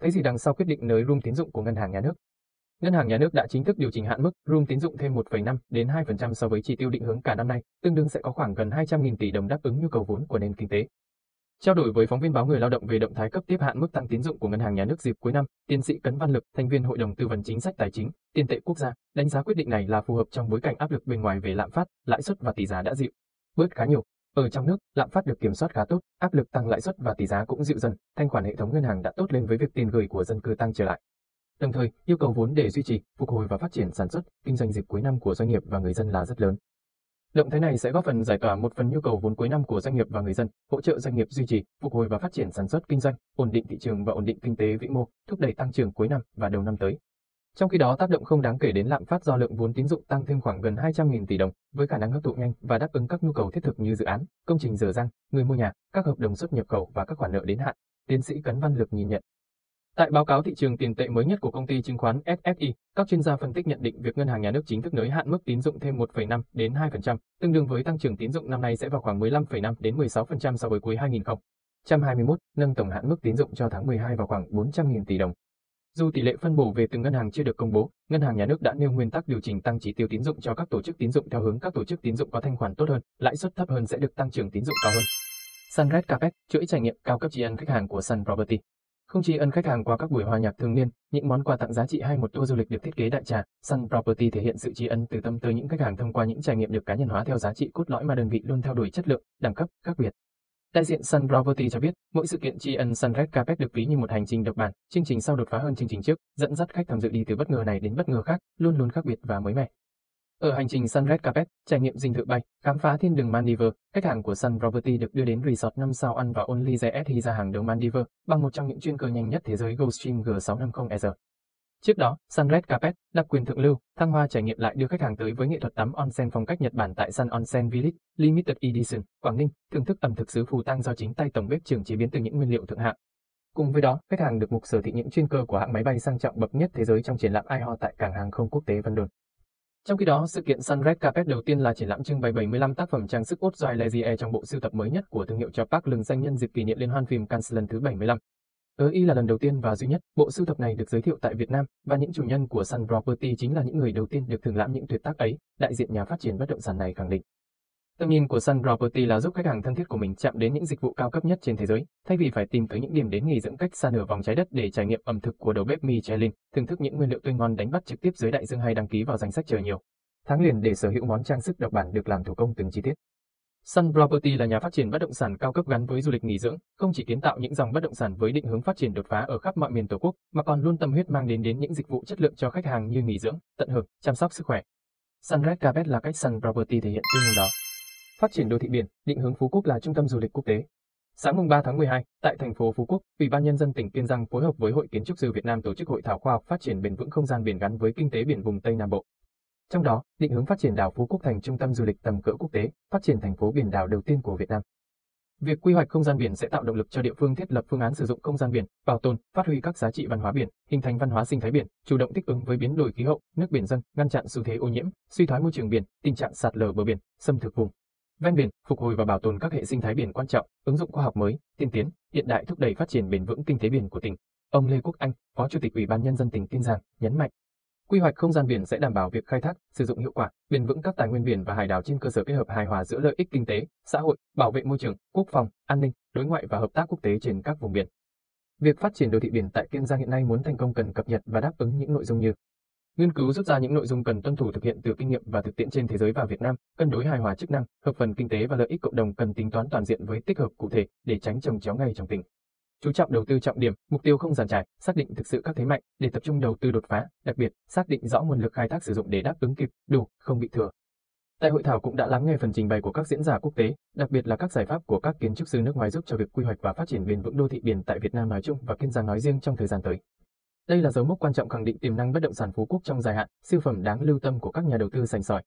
Thấy gì đằng sau quyết định nới room tín dụng của ngân hàng nhà nước? Ngân hàng nhà nước đã chính thức điều chỉnh hạn mức room tín dụng thêm 1,5 đến 2% so với chỉ tiêu định hướng cả năm nay, tương đương sẽ có khoảng gần 200.000 tỷ đồng đáp ứng nhu cầu vốn của nền kinh tế. Trao đổi với phóng viên báo Người Lao động về động thái cấp tiếp hạn mức tăng tín dụng của ngân hàng nhà nước dịp cuối năm, tiến sĩ Cấn Văn Lực, thành viên Hội đồng tư vấn chính sách tài chính, tiền tệ quốc gia, đánh giá quyết định này là phù hợp trong bối cảnh áp lực bên ngoài về lạm phát, lãi suất và tỷ giá đã dịu bớt khá nhiều. Ở trong nước, lạm phát được kiểm soát khá tốt, áp lực tăng lãi suất và tỷ giá cũng dịu dần, thanh khoản hệ thống ngân hàng đã tốt lên với việc tiền gửi của dân cư tăng trở lại. Đồng thời, yêu cầu vốn để duy trì, phục hồi và phát triển sản xuất, kinh doanh dịp cuối năm của doanh nghiệp và người dân là rất lớn. Động thái này sẽ góp phần giải tỏa một phần nhu cầu vốn cuối năm của doanh nghiệp và người dân, hỗ trợ doanh nghiệp duy trì, phục hồi và phát triển sản xuất kinh doanh, ổn định thị trường và ổn định kinh tế vĩ mô, thúc đẩy tăng trưởng cuối năm và đầu năm tới. Trong khi đó tác động không đáng kể đến lạm phát do lượng vốn tín dụng tăng thêm khoảng gần 200.000 tỷ đồng, với khả năng hấp thụ nhanh và đáp ứng các nhu cầu thiết thực như dự án, công trình dở dang, người mua nhà, các hợp đồng xuất nhập khẩu và các khoản nợ đến hạn. Tiến sĩ Cấn Văn Lực nhìn nhận. Tại báo cáo thị trường tiền tệ mới nhất của công ty chứng khoán SSI, các chuyên gia phân tích nhận định việc ngân hàng nhà nước chính thức nới hạn mức tín dụng thêm 1,5 đến 2%, tương đương với tăng trưởng tín dụng năm nay sẽ vào khoảng 15,5 đến 16% so với cuối 2021, nâng tổng hạn mức tín dụng cho tháng 12 vào khoảng 400.000 tỷ đồng. Dù tỷ lệ phân bổ về từng ngân hàng chưa được công bố, ngân hàng nhà nước đã nêu nguyên tắc điều chỉnh tăng chỉ tiêu tín dụng cho các tổ chức tín dụng theo hướng các tổ chức tín dụng có thanh khoản tốt hơn, lãi suất thấp hơn sẽ được tăng trưởng tín dụng cao hơn. Sunred Capex, chuỗi trải nghiệm cao cấp tri ân khách hàng của Sun Property. Không chỉ ân khách hàng qua các buổi hòa nhạc thường niên, những món quà tặng giá trị hay một tour du lịch được thiết kế đại trà, Sun Property thể hiện sự tri ân từ tâm tới những khách hàng thông qua những trải nghiệm được cá nhân hóa theo giá trị cốt lõi mà đơn vị luôn theo đuổi chất lượng, đẳng cấp, khác biệt. Đại diện Sun Property cho biết, mỗi sự kiện tri ân Sun Red Carpet được ví như một hành trình độc bản, chương trình sau đột phá hơn chương trình trước, dẫn dắt khách tham dự đi từ bất ngờ này đến bất ngờ khác, luôn luôn khác biệt và mới mẻ. Ở hành trình Sun Red Carpet, trải nghiệm dinh thự bay, khám phá thiên đường Maldives, khách hàng của Sun Property được đưa đến resort 5 sao ăn và Only JST ra hàng đầu Maldives bằng một trong những chuyên cơ nhanh nhất thế giới Gulfstream G650ER. Trước đó, Sunred Carpet, đặc quyền thượng lưu, thăng hoa trải nghiệm lại đưa khách hàng tới với nghệ thuật tắm onsen phong cách Nhật Bản tại Sun Onsen Village, Limited Edition, Quảng Ninh, thưởng thức ẩm thực xứ Phù Tang do chính tay tổng bếp trưởng chế biến từ những nguyên liệu thượng hạng. Cùng với đó, khách hàng được mục sở thị những chuyên cơ của hãng máy bay sang trọng bậc nhất thế giới trong triển lãm IHO tại cảng hàng không quốc tế Vân Đồn. Trong khi đó, sự kiện Sunred Carpet đầu tiên là triển lãm trưng bày 75 tác phẩm trang sức Haute Joaillerie trong bộ sưu tập mới nhất của thương hiệu cho Park lừng danh nhân dịp kỷ niệm liên hoan phim Cannes lần thứ 75. Ớ y là lần đầu tiên và duy nhất, bộ sưu tập này được giới thiệu tại Việt Nam, và những chủ nhân của Sun Property chính là những người đầu tiên được thưởng lãm những tuyệt tác ấy, đại diện nhà phát triển bất động sản này khẳng định. Tầm nhìn của Sun Property là giúp khách hàng thân thiết của mình chạm đến những dịch vụ cao cấp nhất trên thế giới, thay vì phải tìm tới những điểm đến nghỉ dưỡng cách xa nửa vòng trái đất để trải nghiệm ẩm thực của đầu bếp Michelin, thưởng thức những nguyên liệu tươi ngon đánh bắt trực tiếp dưới đại dương hay đăng ký vào danh sách chờ nhiều. Tháng liền để sở hữu món trang sức độc bản được làm thủ công từng chi tiết. Sun Property là nhà phát triển bất động sản cao cấp gắn với du lịch nghỉ dưỡng, không chỉ kiến tạo những dòng bất động sản với định hướng phát triển đột phá ở khắp mọi miền Tổ quốc, mà còn luôn tâm huyết mang đến đến những dịch vụ chất lượng cho khách hàng như nghỉ dưỡng, tận hưởng, chăm sóc sức khỏe. Sunred Carpet là cách Sun Property thể hiện tương ngôn đó. Phát triển đô thị biển, định hướng Phú Quốc là trung tâm du lịch quốc tế. Sáng mùng 3 tháng 12, tại thành phố Phú Quốc, Ủy ban nhân dân tỉnh Kiên Giang phối hợp với Hội Kiến trúc sư Việt Nam tổ chức hội thảo khoa học phát triển bền vững không gian biển gắn với kinh tế biển vùng Tây Nam Bộ. Trong đó, định hướng phát triển đảo Phú Quốc thành trung tâm du lịch tầm cỡ quốc tế, phát triển thành phố biển đảo đầu tiên của Việt Nam. Việc quy hoạch không gian biển sẽ tạo động lực cho địa phương thiết lập phương án sử dụng không gian biển, bảo tồn, phát huy các giá trị văn hóa biển, hình thành văn hóa sinh thái biển, chủ động thích ứng với biến đổi khí hậu, nước biển dâng, ngăn chặn xu thế ô nhiễm, suy thoái môi trường biển, tình trạng sạt lở bờ biển, xâm thực vùng ven biển, phục hồi và bảo tồn các hệ sinh thái biển quan trọng, ứng dụng khoa học mới, tiên tiến, hiện đại thúc đẩy phát triển bền vững kinh tế biển của tỉnh. Ông Lê Quốc Anh, Phó Chủ tịch Ủy ban nhân dân tỉnh Kiên Giang, nhấn mạnh Quy hoạch không gian biển sẽ đảm bảo việc khai thác, sử dụng hiệu quả, bền vững các tài nguyên biển và hải đảo trên cơ sở kết hợp hài hòa giữa lợi ích kinh tế, xã hội, bảo vệ môi trường, quốc phòng, an ninh, đối ngoại và hợp tác quốc tế trên các vùng biển. Việc phát triển đô thị biển tại Kiên Giang hiện nay muốn thành công cần cập nhật và đáp ứng những nội dung như nghiên cứu rút ra những nội dung cần tuân thủ thực hiện từ kinh nghiệm và thực tiễn trên thế giới và Việt Nam, cân đối hài hòa chức năng, hợp phần kinh tế và lợi ích cộng đồng cần tính toán toàn diện với tích hợp cụ thể để tránh trồng chéo ngay trong tỉnh. Chú trọng đầu tư trọng điểm, mục tiêu không giàn trải, xác định thực sự các thế mạnh để tập trung đầu tư đột phá, đặc biệt xác định rõ nguồn lực khai thác sử dụng để đáp ứng kịp, đủ, không bị thừa. Tại hội thảo cũng đã lắng nghe phần trình bày của các diễn giả quốc tế, đặc biệt là các giải pháp của các kiến trúc sư nước ngoài giúp cho việc quy hoạch và phát triển bền vững đô thị biển tại Việt Nam nói chung và Kiên Giang nói riêng trong thời gian tới. Đây là dấu mốc quan trọng khẳng định tiềm năng bất động sản Phú Quốc trong dài hạn, siêu phẩm đáng lưu tâm của các nhà đầu tư sành sỏi,